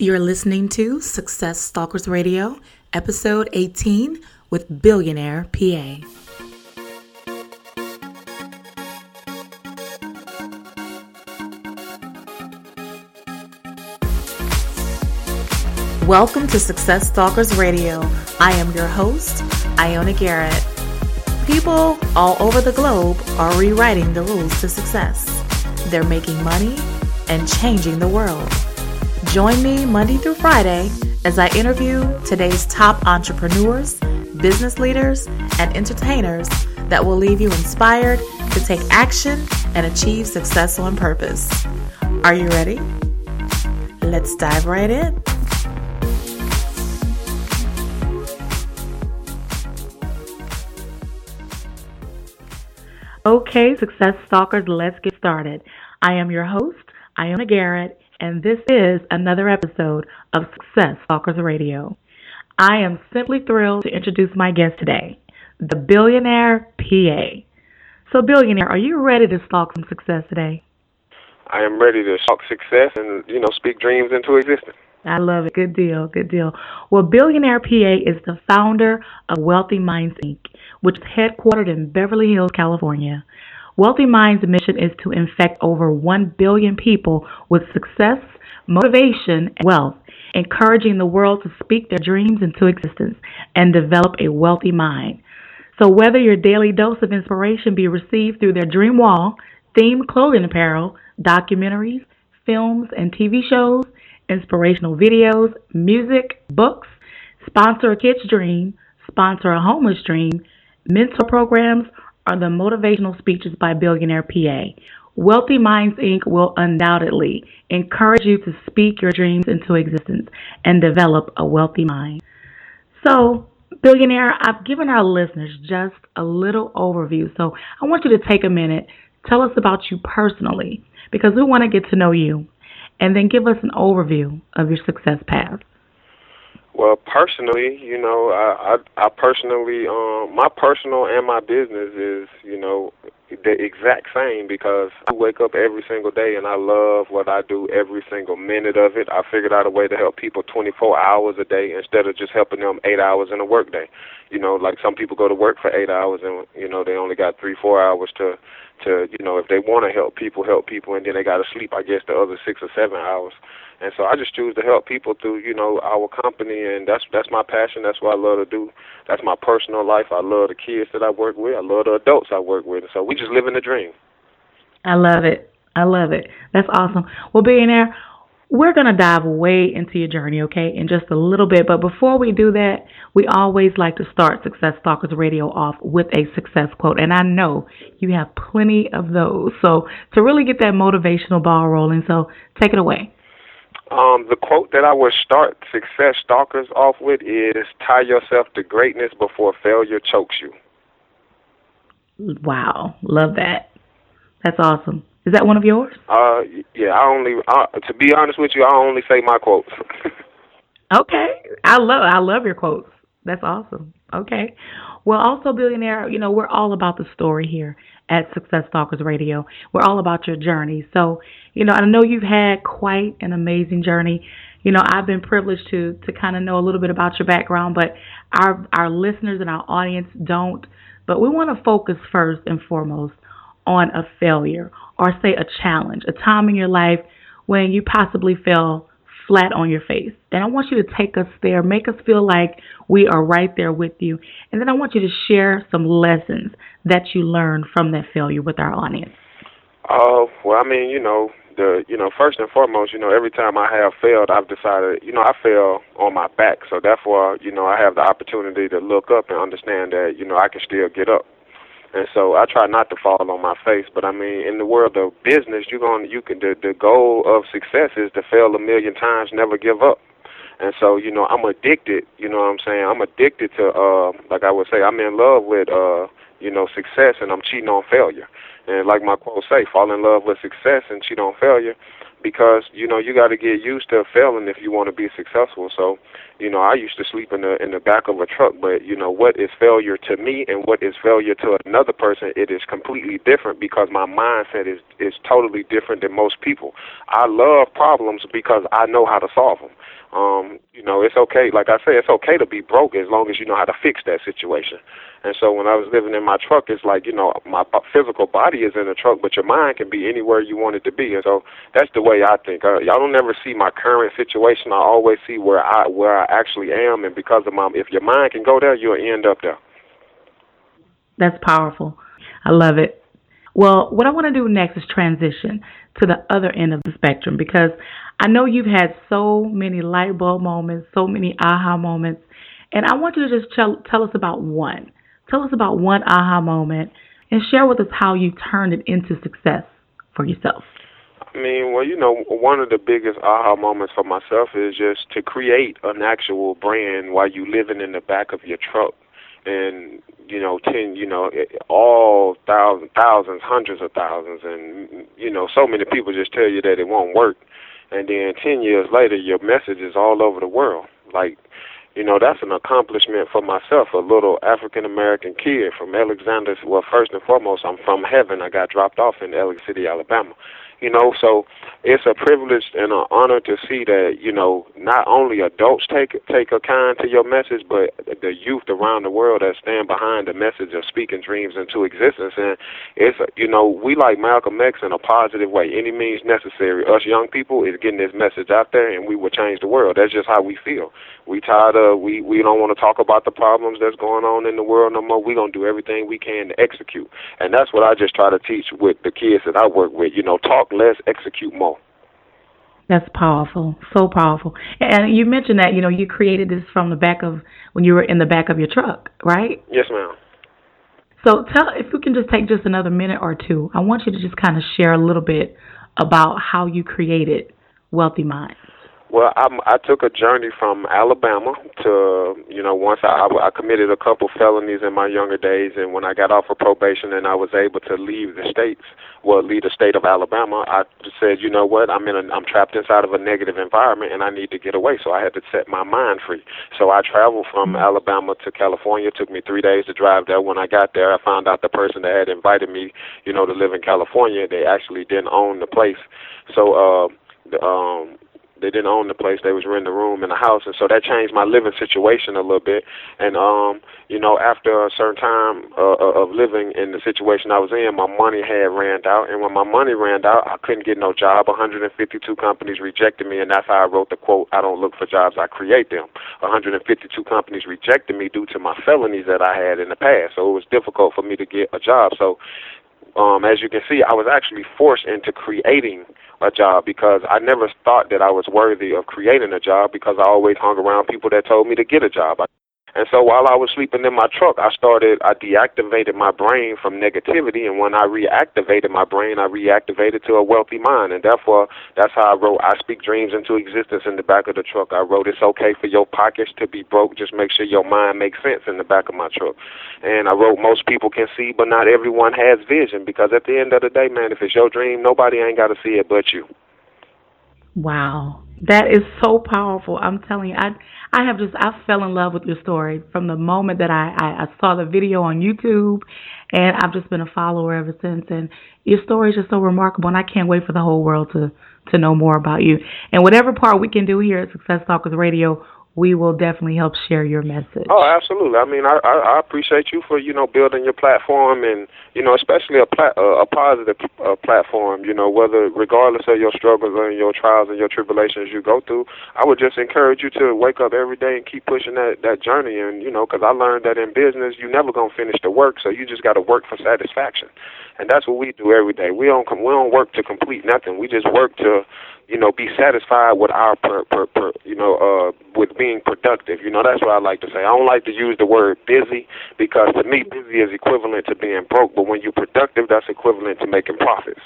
You're listening to Success Stalkers Radio, episode 18 with Billionaire PA. Welcome to Success Stalkers Radio. I am your host, Ioana Garrett. People all over the globe are rewriting the rules to success. They're making money and changing the world. Join me Monday through Friday as I interview today's top entrepreneurs, business leaders, and entertainers that will leave you inspired to take action and achieve success on purpose. Are you ready? Let's dive right in. Okay, Success Stalkers, let's get started. I am your host, Ioana Garrett, and this is another episode of Success Stalkers Radio. I am simply thrilled to introduce my guest today, the Billionaire PA. So, Billionaire, are you ready to stalk some success today? I am ready to stalk success and, you know, speak dreams into existence. I love it. Good deal. Good deal. Well, Billionaire PA is the founder of Wealthy Minds Inc., which is headquartered in Beverly Hills, California. Wealthy Minds' mission is to infect over 1 billion people with success, motivation, and wealth, encouraging the world to speak their dreams into existence and develop a wealthy mind. So, whether your daily dose of inspiration be received through their Dream Wall, themed clothing apparel, documentaries, films, and TV shows, inspirational videos, music, books, sponsor a kid's dream, sponsor a homeless dream, mentor programs, are the motivational speeches by Billionaire PA. Wealthy Minds Inc. will undoubtedly encourage you to speak your dreams into existence and develop a wealthy mind. So, Billionaire, I've given our listeners just a little overview. So, I want you to take a minute, tell us about you personally, because we want to get to know you, and then give us an overview of your success path. Well, personally, you know, I I, I personally, um, my personal and my business is, you know, the exact same because I wake up every single day and I love what I do every single minute of it. I figured out a way to help people 24 hours a day instead of just helping them eight hours in a workday. You know, like some people go to work for eight hours and you know they only got three, four hours to to you know if they want to help people, help people, and then they got to sleep. I guess the other six or seven hours. And so I just choose to help people through, you know, our company, and that's that's my passion. That's what I love to do. That's my personal life. I love the kids that I work with. I love the adults I work with. And so we just living the dream. I love it. I love it. That's awesome. Well, billionaire, we're going to dive way into your journey, okay, in just a little bit. But before we do that, we always like to start Success Stalkers Radio off with a success quote. And I know you have plenty of those. So to really get that motivational ball rolling, so take it away. Um, the quote that I would start Success Stalkers off with is tie yourself to greatness before failure chokes you. Wow, love that. That's awesome. Is that one of yours? Uh, yeah. I only, uh, to be honest with you, I only say my quotes. okay, I love, I love your quotes. That's awesome. Okay. Well, also, billionaire, you know, we're all about the story here at Success Stalkers Radio. We're all about your journey. So, you know, I know you've had quite an amazing journey. You know, I've been privileged to to kind of know a little bit about your background, but our our listeners and our audience don't. But we want to focus first and foremost on a failure or say a challenge, a time in your life when you possibly fell flat on your face. And I want you to take us there, make us feel like we are right there with you. And then I want you to share some lessons that you learned from that failure with our audience. Oh, uh, well, I mean, you know, the you know, first and foremost, you know, every time I have failed, I've decided, you know, I fell on my back. So therefore, you know, I have the opportunity to look up and understand that, you know, I can still get up. And so I try not to fall on my face, but I mean, in the world of business, you're going, you can. The, the goal of success is to fail a million times, never give up. And so, you know, I'm addicted. You know what I'm saying? I'm addicted to, uh, like I would say, I'm in love with, uh, you know, success, and I'm cheating on failure. And like my quote say, fall in love with success and cheat on failure because you know you got to get used to failing if you want to be successful. So, you know, I used to sleep in the in the back of a truck, but you know what is failure to me and what is failure to another person, it is completely different because my mindset is is totally different than most people. I love problems because I know how to solve them. Um, you know, it's okay. Like I say, it's okay to be broke as long as you know how to fix that situation. And so when I was living in my truck, it's like you know, my physical body is in the truck, but your mind can be anywhere you want it to be. And so that's the way I think. Uh, y'all don't never see my current situation. I always see where I where I actually am, and because of my, if your mind can go there, you'll end up there. That's powerful. I love it. Well, what I want to do next is transition to the other end of the spectrum because I know you've had so many light bulb moments, so many aha moments, and I want you to just tell, tell us about one. Tell us about one aha moment and share with us how you turned it into success for yourself. I mean, well, you know, one of the biggest aha moments for myself is just to create an actual brand while you living in the back of your truck and you know ten you know eh, all thousands thousands hundreds of thousands and you know so many people just tell you that it won't work. And then ten years later your message is all over the world. Like you know that's an accomplishment for myself a little african american kid from alexander well first and foremost i'm from heaven. I got dropped off in Alex City alabama you know, so it's a privilege and an honor to see that you know not only adults take take a kind to your message, but the youth around the world that stand behind the message of speaking dreams into existence. And it's you know we like Malcolm X in a positive way. Any means necessary. Us young people is getting this message out there, and we will change the world. That's just how we feel. We tired of we we don't want to talk about the problems that's going on in the world no more. We gonna do everything we can to execute, and that's what I just try to teach with the kids that I work with. You know, talk less, execute more. That's powerful, so powerful. And you mentioned that you know you created this from the back of when you were in the back of your truck, right? Yes, ma'am. So tell if we can just take just another minute or two. I want you to just kind of share a little bit about how you created Wealthy Minds. Well, I, I took a journey from Alabama to, you know, once I, I committed a couple felonies in my younger days, and when I got off of probation and I was able to leave the states, well, leave the state of Alabama, I said, you know what, I'm in, a, I'm trapped inside of a negative environment, and I need to get away. So I had to set my mind free. So I traveled from mm-hmm. Alabama to California. It took me three days to drive there. When I got there, I found out the person that had invited me, you know, to live in California, they actually didn't own the place. So, uh, um they didn't own the place they was renting a room in the house and so that changed my living situation a little bit. And um you know after a certain time uh, uh, of living in the situation I was in my money had ran out and when my money ran out I couldn't get no job. 152 companies rejected me and that's how I wrote the quote I don't look for jobs I create them. 152 companies rejected me due to my felonies that I had in the past so it was difficult for me to get a job. So um as you can see I was actually forced into creating a job because I never thought that I was worthy of creating a job because I always hung around people that told me to get a job. And so while I was sleeping in my truck, I started, I deactivated my brain from negativity. And when I reactivated my brain, I reactivated to a wealthy mind. And therefore, that's how I wrote, I speak dreams into existence in the back of the truck. I wrote, it's okay for your pockets to be broke. Just make sure your mind makes sense in the back of my truck. And I wrote, most people can see, but not everyone has vision. Because at the end of the day, man, if it's your dream, nobody ain't got to see it but you. Wow. That is so powerful. I'm telling you, I I have just I fell in love with your story from the moment that I, I, I saw the video on YouTube and I've just been a follower ever since and your story is just so remarkable and I can't wait for the whole world to to know more about you. And whatever part we can do here at Success Stalkers Radio, we will definitely help share your message. Oh, absolutely. I mean, I, I, I appreciate you for you know building your platform and you know especially a plat, uh, a positive uh, platform. You know, whether regardless of your struggles and your trials and your tribulations you go through, I would just encourage you to wake up every day and keep pushing that that journey. And you know, because I learned that in business, you never gonna finish the work, so you just got to work for satisfaction. And that's what we do every day. We don't come, we don't work to complete nothing. We just work to you know, be satisfied with our, per, per, per, you know, uh, with being productive. You know, that's what I like to say. I don't like to use the word busy because to me, busy is equivalent to being broke. But when you're productive, that's equivalent to making profits.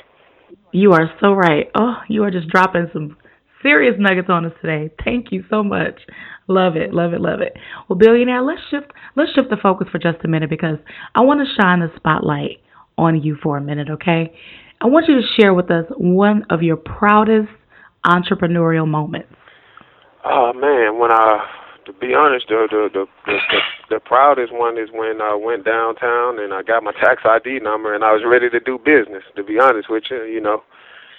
You are so right. Oh, you are just dropping some serious nuggets on us today. Thank you so much. Love it, love it, love it. Well, billionaire, let's shift let's shift the focus for just a minute because I want to shine the spotlight on you for a minute, okay? I want you to share with us one of your proudest entrepreneurial moments? Oh man, when I to be honest, the the the the, the, the proudest one is when I went downtown and I got my tax ID number and I was ready to do business. To be honest with you, you know,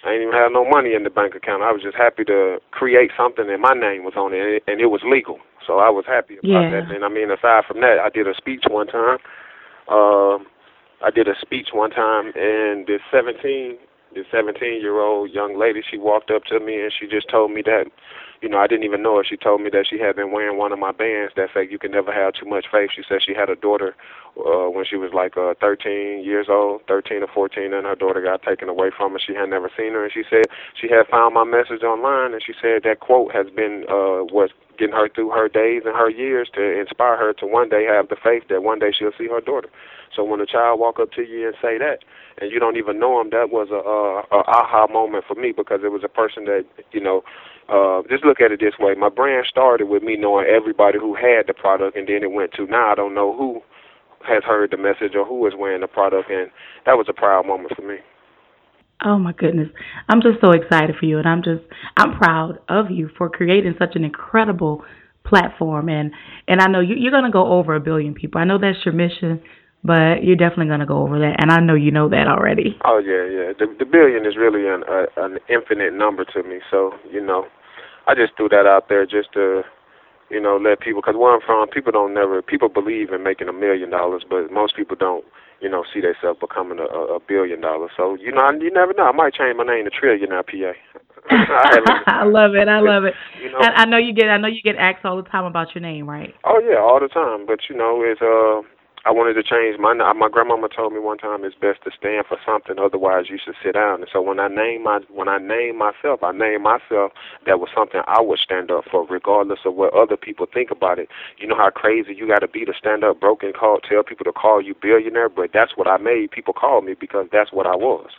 I didn't even have no money in the bank account. I was just happy to create something and my name was on it and it was legal. So I was happy about yeah. that. And I mean, aside from that, I did a speech one time. Um, I did a speech one time, and this 17, this 17 year old young lady, she walked up to me and she just told me that you know, I didn't even know her. She told me that she had been wearing one of my bands that said you can never have too much faith. She said she had a daughter uh, when she was like uh, 13 years old, 13 or 14, and her daughter got taken away from her. She had never seen her, and she said she had found my message online, and she said that quote has been uh, what's getting her through her days and her years to inspire her to one day have the faith that one day she'll see her daughter. So when a child walk up to you and say that, and you don't even know him, that was a, a, a aha moment for me because it was a person that you know uh, just look at it this way. My brand started with me knowing everybody who had the product, and then it went to now I don't know who has heard the message or who is wearing the product, and that was a proud moment for me. Oh my goodness. I'm just so excited for you and I'm just I'm proud of you for creating such an incredible platform and and I know you you're going to go over a billion people. I know that's your mission, but you're definitely going to go over that and I know you know that already. Oh yeah, yeah. The the billion is really an a, an infinite number to me. So, you know, I just threw that out there just to, you know, let people. Because where I'm from, people don't never. People believe in making a million dollars, but most people don't. You know, see themselves becoming a, a billion dollars. So you know, I, you never know. I might change my name to Trillionaire PA. I, I love it. I love it. You know, and I know you get. I know you get asked all the time about your name, right? Oh yeah, all the time. But you know, it's uh I wanted to change my my grandmama told me one time it's best to stand for something otherwise you should sit down. And so when I name my when I name myself I name myself that was something I would stand up for regardless of what other people think about it. You know how crazy you got to be to stand up broken call tell people to call you billionaire but that's what I made people call me because that's what I was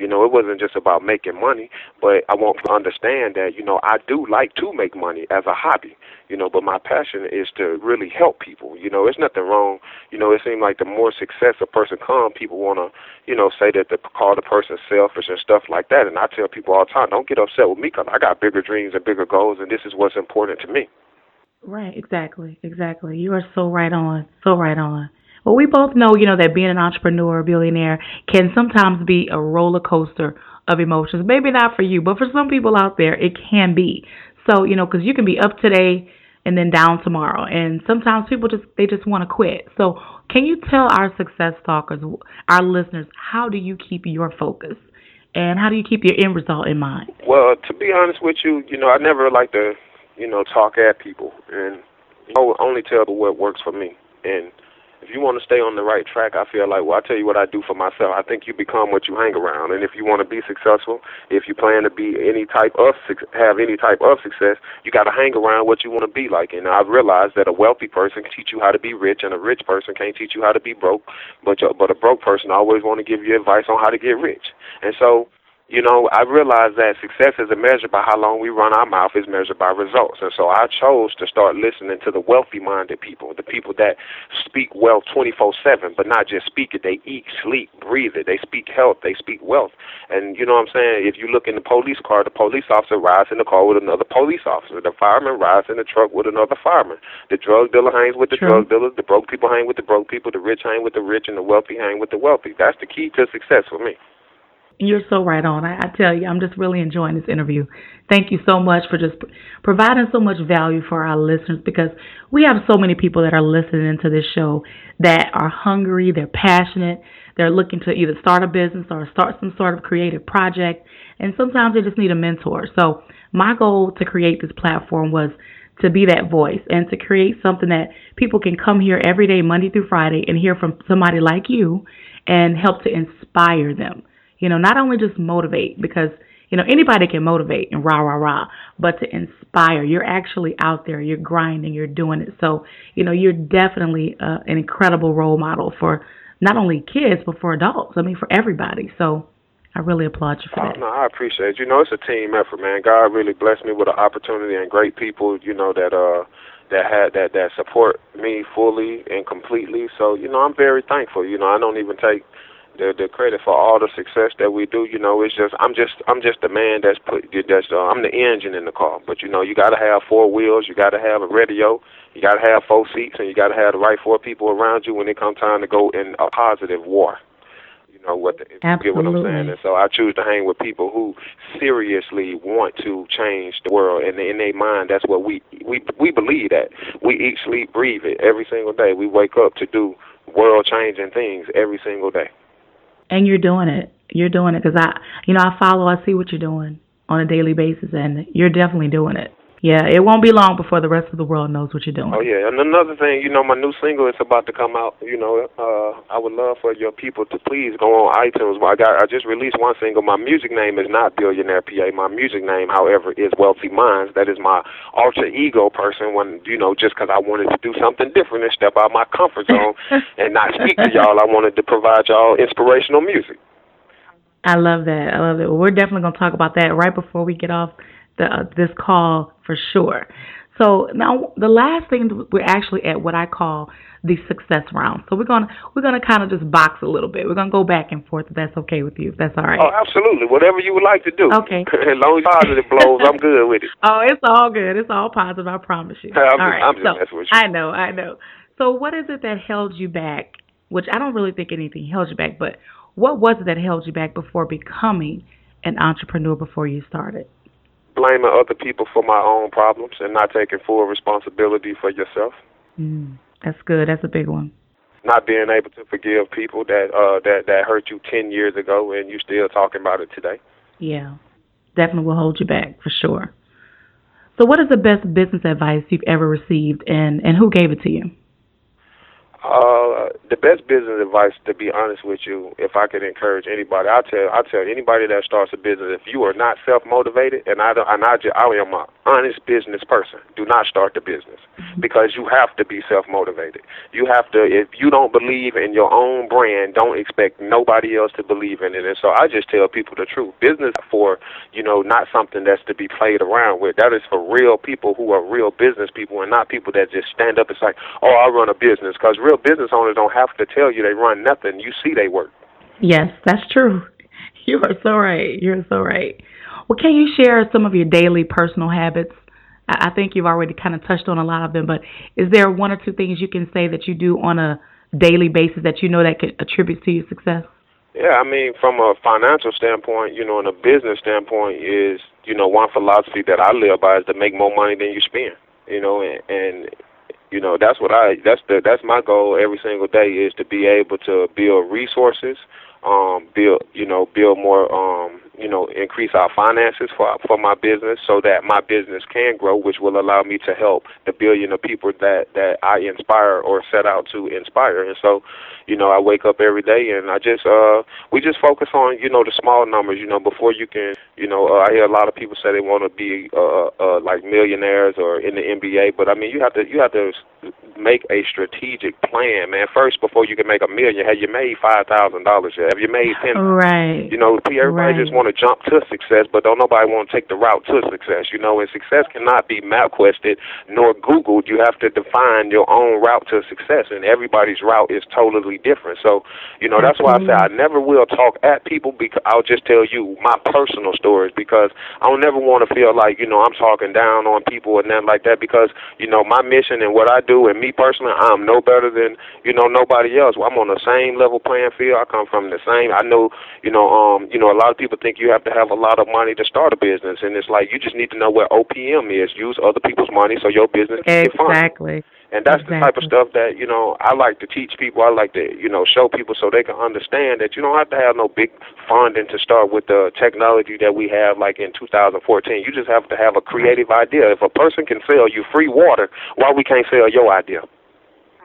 you know, it wasn't just about making money, but I want to understand that, you know, I do like to make money as a hobby, you know, but my passion is to really help people. You know, there's nothing wrong. You know, it seems like the more success a person comes, people want to, you know, say that they call the person selfish and stuff like that. And I tell people all the time, don't get upset with me because I got bigger dreams and bigger goals, and this is what's important to me. Right, exactly, exactly. You are so right on, so right on. Well, we both know, you know, that being an entrepreneur, billionaire can sometimes be a roller coaster of emotions. Maybe not for you, but for some people out there, it can be. So, you know, because you can be up today and then down tomorrow, and sometimes people just they just want to quit. So, can you tell our success stalkers, our listeners, how do you keep your focus? And how do you keep your end result in mind? Well, to be honest with you, you know, I never like to, you know, talk at people, and I will only tell what works for me. And if you want to stay on the right track, I feel like, well, I tell you what I do for myself. I think you become what you hang around, and if you want to be successful, if you plan to be any type of have any type of success, you got to hang around what you want to be like. And I've realized that a wealthy person can teach you how to be rich, and a rich person can't teach you how to be broke. But but a broke person always want to give you advice on how to get rich. And so you know, I realized that success isn't measured by how long we run our mouth, it's measured by results. And so I chose to start listening to the wealthy minded people, the people that speak wealth 24 7, but not just speak it. They eat, sleep, breathe it. They speak health, they speak wealth. And you know what I'm saying? If you look in the police car, the police officer rides in the car with another police officer. The fireman rides in the truck with another fireman. The drug dealer hangs with the drug dealer. The broke people hang with the broke people. The rich hang with the rich, and the wealthy hang with the wealthy. That's the key to success for me. You're so right on. I, I tell you, I'm just really enjoying this interview. Thank you so much for just providing so much value for our listeners because we have so many people that are listening to this show that are hungry, they're passionate, they're looking to either start a business or start some sort of creative project, and sometimes they just need a mentor. So, my goal to create this platform was to be that voice and to create something that people can come here every day, Monday through Friday, and hear from somebody like you and help to inspire them you know, not only just motivate because you know anybody can motivate and rah rah rah, but to inspire. You're actually out there. You're grinding. You're doing it. So you know you're definitely uh, an incredible role model for not only kids but for adults. I mean for everybody. So I really applaud you for oh, that. No, I appreciate you. You know, it's a team effort, man. God really blessed me with an opportunity and great people. You know that uh that had that that support me fully and completely. So you know, I'm very thankful. You know, I don't even take the the credit for all the success that we do. You know, it's just I'm just I'm just the man that's put that's uh, I'm the engine in the car. But you know, you got to have four wheels, you got to have a radio, you got to have four seats, and you got to have the right four people around you when it comes time to go in a positive war. You know, what the, Absolutely. get what I'm saying. And so I choose to hang with people who seriously want to change the world, and in their mind, that's what we we we believe that we eat, sleep, breathe it every single day. We wake up to do world changing things every single day. And you're doing it. You're doing it because I, you know, I follow. I see what you're doing on a daily basis, and you're definitely doing it. Yeah, it won't be long before the rest of the world knows what you're doing. Oh yeah, and another thing, you know, my new single is about to come out. You know, uh, I would love for your people to please go on iTunes. I got, I just released one single. My music name is not Billionaire PA. My music name, however, is Wealthy Minds. That is my alter ego person. When you know, just because I wanted to do something different and step out my comfort zone and not speak to y'all, I wanted to provide y'all inspirational music. I love that. I love it. Well, we're definitely going to talk about that right before we get off the, uh, this call for sure. So now the last thing we're actually at what I call the success round. So we're gonna we're gonna kind of just box a little bit. We're gonna go back and forth if that's okay with you. If that's all right. Oh, absolutely. Whatever you would like to do. Okay. as long as positive blows, I'm good with it. Oh, it's all good. It's all positive. I promise you. I'm, all right. I'm just so, messing with you. I know. I know. So what is it that held you back? Which I don't really think anything held you back, but what was it that held you back before becoming an entrepreneur before you started? Blaming other people for my own problems and not taking full responsibility for yourself. Mm, that's good. That's a big one. Not being able to forgive people that uh that that hurt you 10 years ago and you're still talking about it today. Yeah. Definitely will hold you back for sure. So what is the best business advice you've ever received and and who gave it to you? Uh, the best business advice, to be honest with you, if I could encourage anybody, I tell I tell anybody that starts a business, if you are not self motivated, and I don't, and I, just, I am an honest business person, do not start the business because you have to be self motivated. You have to, if you don't believe in your own brand, don't expect nobody else to believe in it. And so I just tell people the truth. Business for you know not something that's to be played around with. That is for real people who are real business people and not people that just stand up and say, oh, I run a business because real business owners don't have to tell you they run nothing. You see they work. Yes, that's true. You are so right. You're so right. Well, can you share some of your daily personal habits? I think you've already kind of touched on a lot of them, but is there one or two things you can say that you do on a daily basis that you know that could attribute to your success? Yeah, I mean, from a financial standpoint, you know, and a business standpoint, is you know one philosophy that I live by is to make more money than you spend. You know, and, and you know that's what I that's the that's my goal every single day is to be able to build resources, um, build you know build more um, you know increase our finances for for my business so that my business can grow, which will allow me to help the billion of people that that I inspire or set out to inspire. And so, you know, I wake up every day and I just uh we just focus on you know the small numbers. You know, before you can you know uh, I hear a lot of people say they want to be uh, uh like millionaires or in the NBA, but I mean you have to you have to make a strategic plan, man. First, before you can make a million, have you made five thousand dollars yet? Have you made ten? Right. You know, everybody right. just want to jump to success, but don't nobody want to take the route to success. You know, and success cannot be map quested nor Googled. You have to define your own route to success, and everybody's route is totally different. So, you know, that's why I say I never will talk at people because I'll just tell you my personal stories because I don't never want to feel like you know I'm talking down on people and nothing like that because you know my mission and what I do and me personally, I'm no better than you know nobody else. I'm on the same level playing field. I come from the same. I know you know um you know a lot of people think you have to have a lot of money to start a business, and it's like you just need to know where OPM is. Use other people's money so your business can get funded. Exactly. And that's exactly. the type of stuff that, you know, I like to teach people. I like to, you know, show people so they can understand that you don't have to have no big funding to start with the technology that we have like in 2014. You just have to have a creative idea. If a person can sell you free water, why we can't sell your idea?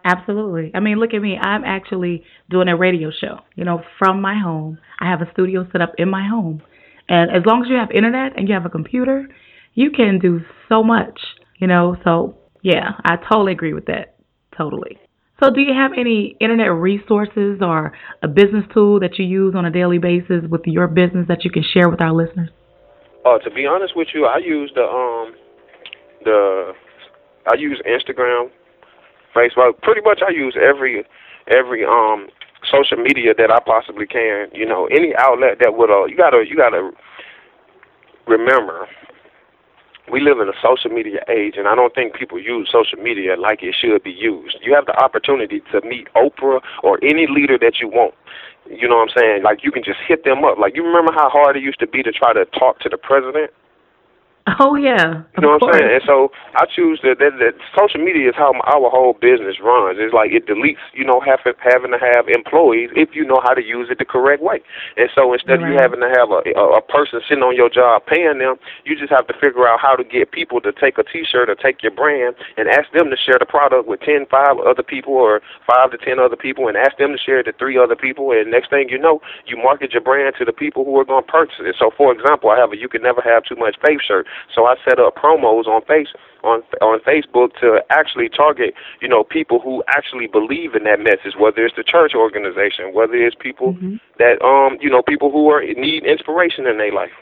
Absolutely. I mean, look at me. I'm actually doing a radio show, you know, from my home. I have a studio set up in my home. And as long as you have internet and you have a computer, you can do so much, you know. So, yeah, I totally agree with that. Totally. So, do you have any internet resources or a business tool that you use on a daily basis with your business that you can share with our listeners? Uh, to be honest with you, I use the um the I use Instagram, Facebook. Pretty much, I use every every um social media that I possibly can. You know, any outlet that would uh you gotta you gotta remember we live in a social media age, and I don't think people use social media like it should be used. You have the opportunity to meet Oprah or any leader that you want. You know what I'm saying? Like you can just hit them up. Like you remember how hard it used to be to try to talk to the president? Oh yeah. You know what I'm saying? And so I choose that, that that social media is how our whole business runs. It's like it deletes, you know, having having to have employees if you know how to use it the correct way. And so instead right. of you having to have a, a a person sitting on your job paying them, you just have to figure out how to get people to take a T-shirt or take your brand and ask them to share the product with ten, five other people or five to ten other people, and ask them to share it to three other people. And next thing you know, you market your brand to the people who are going to purchase it. So, for example, I have a "You Can Never Have Too Much Faith" shirt. So I set up promos on face on on Facebook to actually target you know people who actually believe in that message, whether it's the church organization, whether it's people mm-hmm. that um you know people who are need inspiration in their life.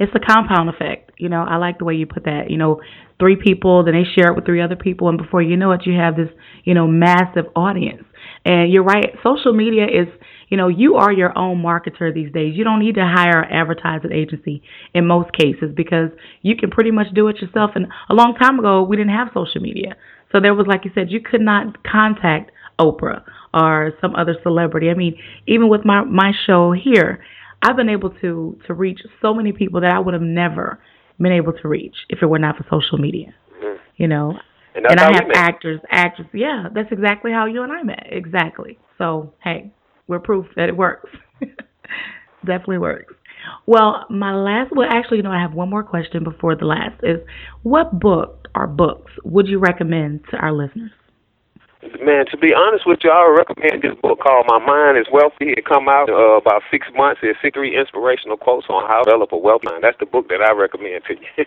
It's the compound effect. You know, I like the way you put that. You know, three people, then they share it with three other people, and before you know it, you have this, you know, massive audience. And you're right, social media is you know, you are your own marketer these days. You don't need to hire an advertising agency in most cases because you can pretty much do it yourself. And a long time ago, we didn't have social media. So there was, like you said, you could not contact Oprah or some other celebrity. I mean, even with my my show here, I've been able to to reach so many people that I would have never been able to reach if it were not for social media. Mm-hmm. You know, and, and I have actors, actors. Yeah, that's exactly how you and I met. Exactly. So hey, we're proof that it works. Definitely works. Well, my last, well, actually, you know, I have one more question before the last is what book or books would you recommend to our listeners? Man, to be honest with you, I would recommend this book called My Mind is Wealthy. It come out uh, about six months. It's 63 inspirational quotes on how to develop a wealth mind. That's the book that I recommend to you.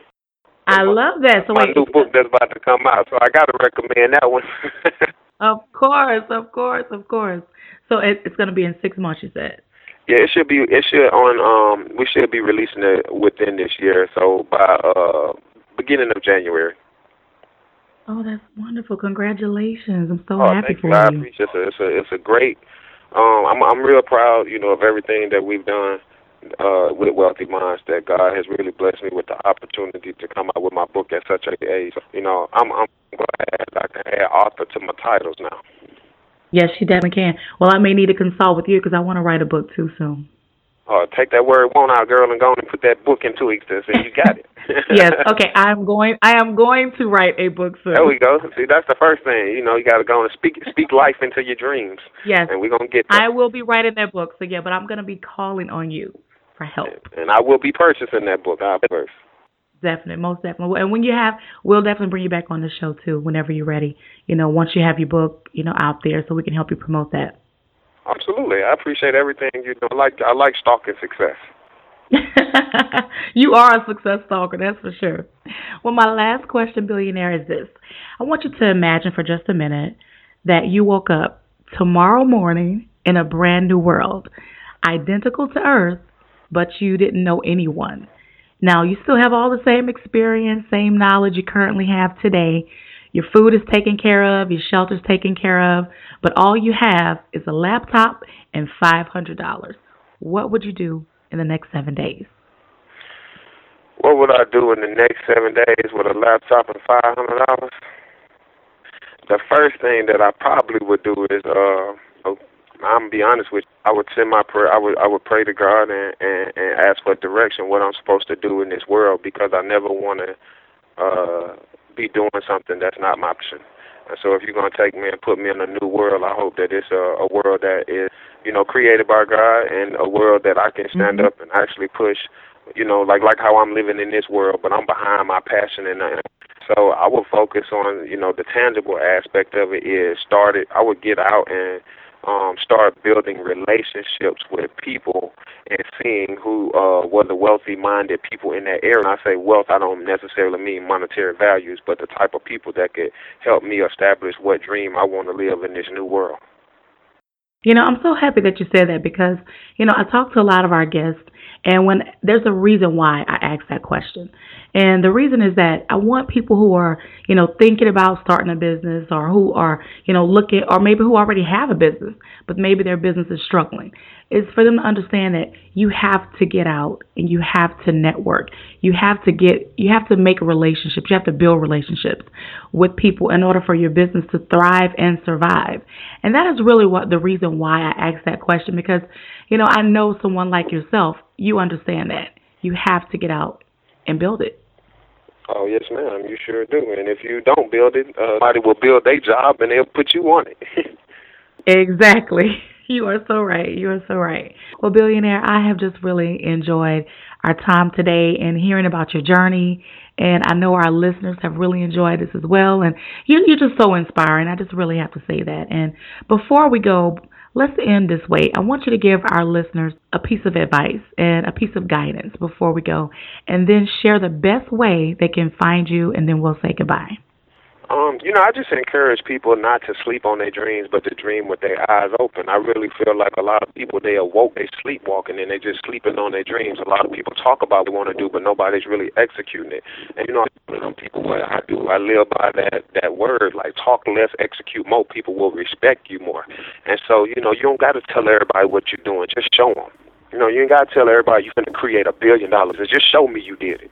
I love that. So my wait, new book that's about to come out, so I got to recommend that one. of course, of course, of course. So it, it's going to be in six months, you said. Yeah, it should be. It should on. Um, we should be releasing it within this year. So by uh, beginning of January. Oh, that's wonderful! Congratulations! I'm so oh, happy for you. I appreciate it. It's a, it's a great. Um, I'm I'm real proud, you know, of everything that we've done uh, with Wealthy Minds. That God has really blessed me with the opportunity to come out with my book at such a age. You know, I'm I'm glad I can add author to my titles now. Yes, she definitely can. Well, I may need to consult with you because I want to write a book too soon. Oh, take that word "won't" out, girl, and go and put that book in into existence, and you got it. yes. Okay. I'm going. I am going to write a book soon. There we go. See, that's the first thing. You know, you got to go and speak speak life into your dreams. Yes. And we're gonna get. That. I will be writing that book. So yeah, but I'm gonna be calling on you for help. And I will be purchasing that book. I'll first. Definitely, most definitely. And when you have, we'll definitely bring you back on the show too, whenever you're ready. You know, once you have your book, you know, out there, so we can help you promote that. Absolutely, I appreciate everything. You know, like I like stalking success. you are a success stalker, that's for sure. Well, my last question, billionaire, is this: I want you to imagine for just a minute that you woke up tomorrow morning in a brand new world, identical to Earth, but you didn't know anyone. Now, you still have all the same experience, same knowledge you currently have today. Your food is taken care of, your shelter is taken care of, but all you have is a laptop and $500. What would you do in the next seven days? What would I do in the next seven days with a laptop and $500? The first thing that I probably would do is uh, I'm be honest with you. I would send my prayer. I would I would pray to God and, and and ask for direction what I'm supposed to do in this world because I never want to uh, be doing something that's not my option. And so if you're gonna take me and put me in a new world, I hope that it's a, a world that is you know created by God and a world that I can stand mm-hmm. up and actually push. You know, like like how I'm living in this world, but I'm behind my passion and. and so I would focus on, you know, the tangible aspect of it is started. I would get out and um, start building relationships with people and seeing who uh, were the wealthy minded people in that area. And I say wealth, I don't necessarily mean monetary values, but the type of people that could help me establish what dream I want to live in this new world. You know, I'm so happy that you said that because, you know, I talk to a lot of our guests, and when there's a reason why I ask that question. And the reason is that I want people who are, you know, thinking about starting a business or who are, you know, looking, or maybe who already have a business, but maybe their business is struggling, is for them to understand that you have to get out and you have to network. You have to get you have to make relationships you have to build relationships with people in order for your business to thrive and survive and that is really what the reason why i asked that question because you know i know someone like yourself you understand that you have to get out and build it Oh yes, ma'am. You sure do. And if you don't build it, uh, somebody will build their job and they'll put you on it. exactly. You are so right. You are so right. Well, billionaire, I have just really enjoyed our time today and hearing about your journey. And I know our listeners have really enjoyed this as well. And you, you're just so inspiring. I just really have to say that. And before we go, let's end this way. I want you to give our listeners a piece of advice and a piece of guidance before we go, and then share the best way they can find you, and then we'll say goodbye. Um, you know, I just encourage people not to sleep on their dreams, but to dream with their eyes open. I really feel like a lot of people they awoke, they sleepwalking, and they just sleeping on their dreams. A lot of people talk about what they want to do, but nobody's really executing it. And you know, of people what I do, I live by that that word, like talk less, execute more. People will respect you more. And so, you know, you don't got to tell everybody what you're doing. Just show them. You know, you ain't got to tell everybody you're going to create a billion dollars. Just show me you did it.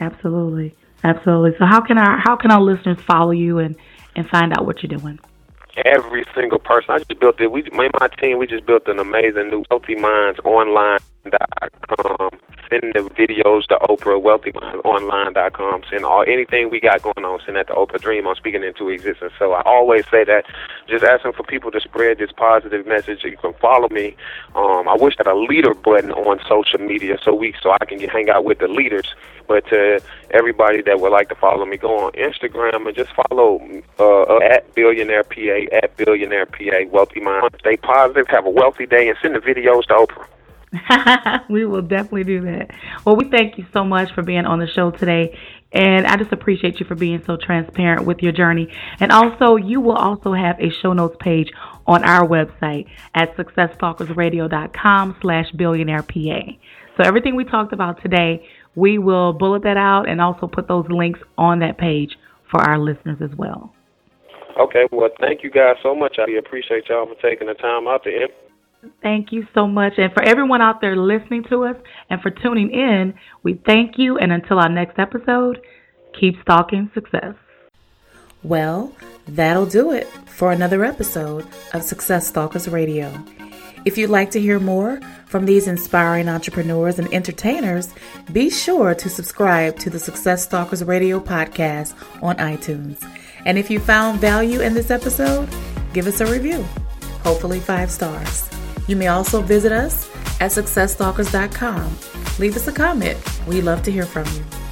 Absolutely. Absolutely. So how can our how can our listeners follow you and and find out what you're doing? Every single person. I just built it. We, me and my team, we just built an amazing new Wealthy Minds online.com. Send the videos to Oprah, wealthymindonline.com. Send all anything we got going on. Send that to Oprah Dream on speaking into existence. So I always say that. Just asking for people to spread this positive message. You can follow me. Um, I wish I had a leader button on social media so we so I can get, hang out with the leaders. But to everybody that would like to follow me, go on Instagram and just follow uh, at Billionaire PA at Billionaire PA Wealthy Mind. Stay positive. Have a wealthy day and send the videos to Oprah. we will definitely do that. Well, we thank you so much for being on the show today. And I just appreciate you for being so transparent with your journey. And also, you will also have a show notes page on our website at successstalkersradio.com slash billionaire PA. So everything we talked about today, we will bullet that out and also put those links on that page for our listeners as well. Okay, well, thank you guys so much. I appreciate y'all for taking the time out to Thank you so much. And for everyone out there listening to us and for tuning in, we thank you. And until our next episode, keep stalking success. Well, that'll do it for another episode of Success Stalkers Radio. If you'd like to hear more from these inspiring entrepreneurs and entertainers, be sure to subscribe to the Success Stalkers Radio podcast on iTunes. And if you found value in this episode, give us a review, hopefully five stars. You may also visit us at successstalkers.com. Leave us a comment. We love to hear from you.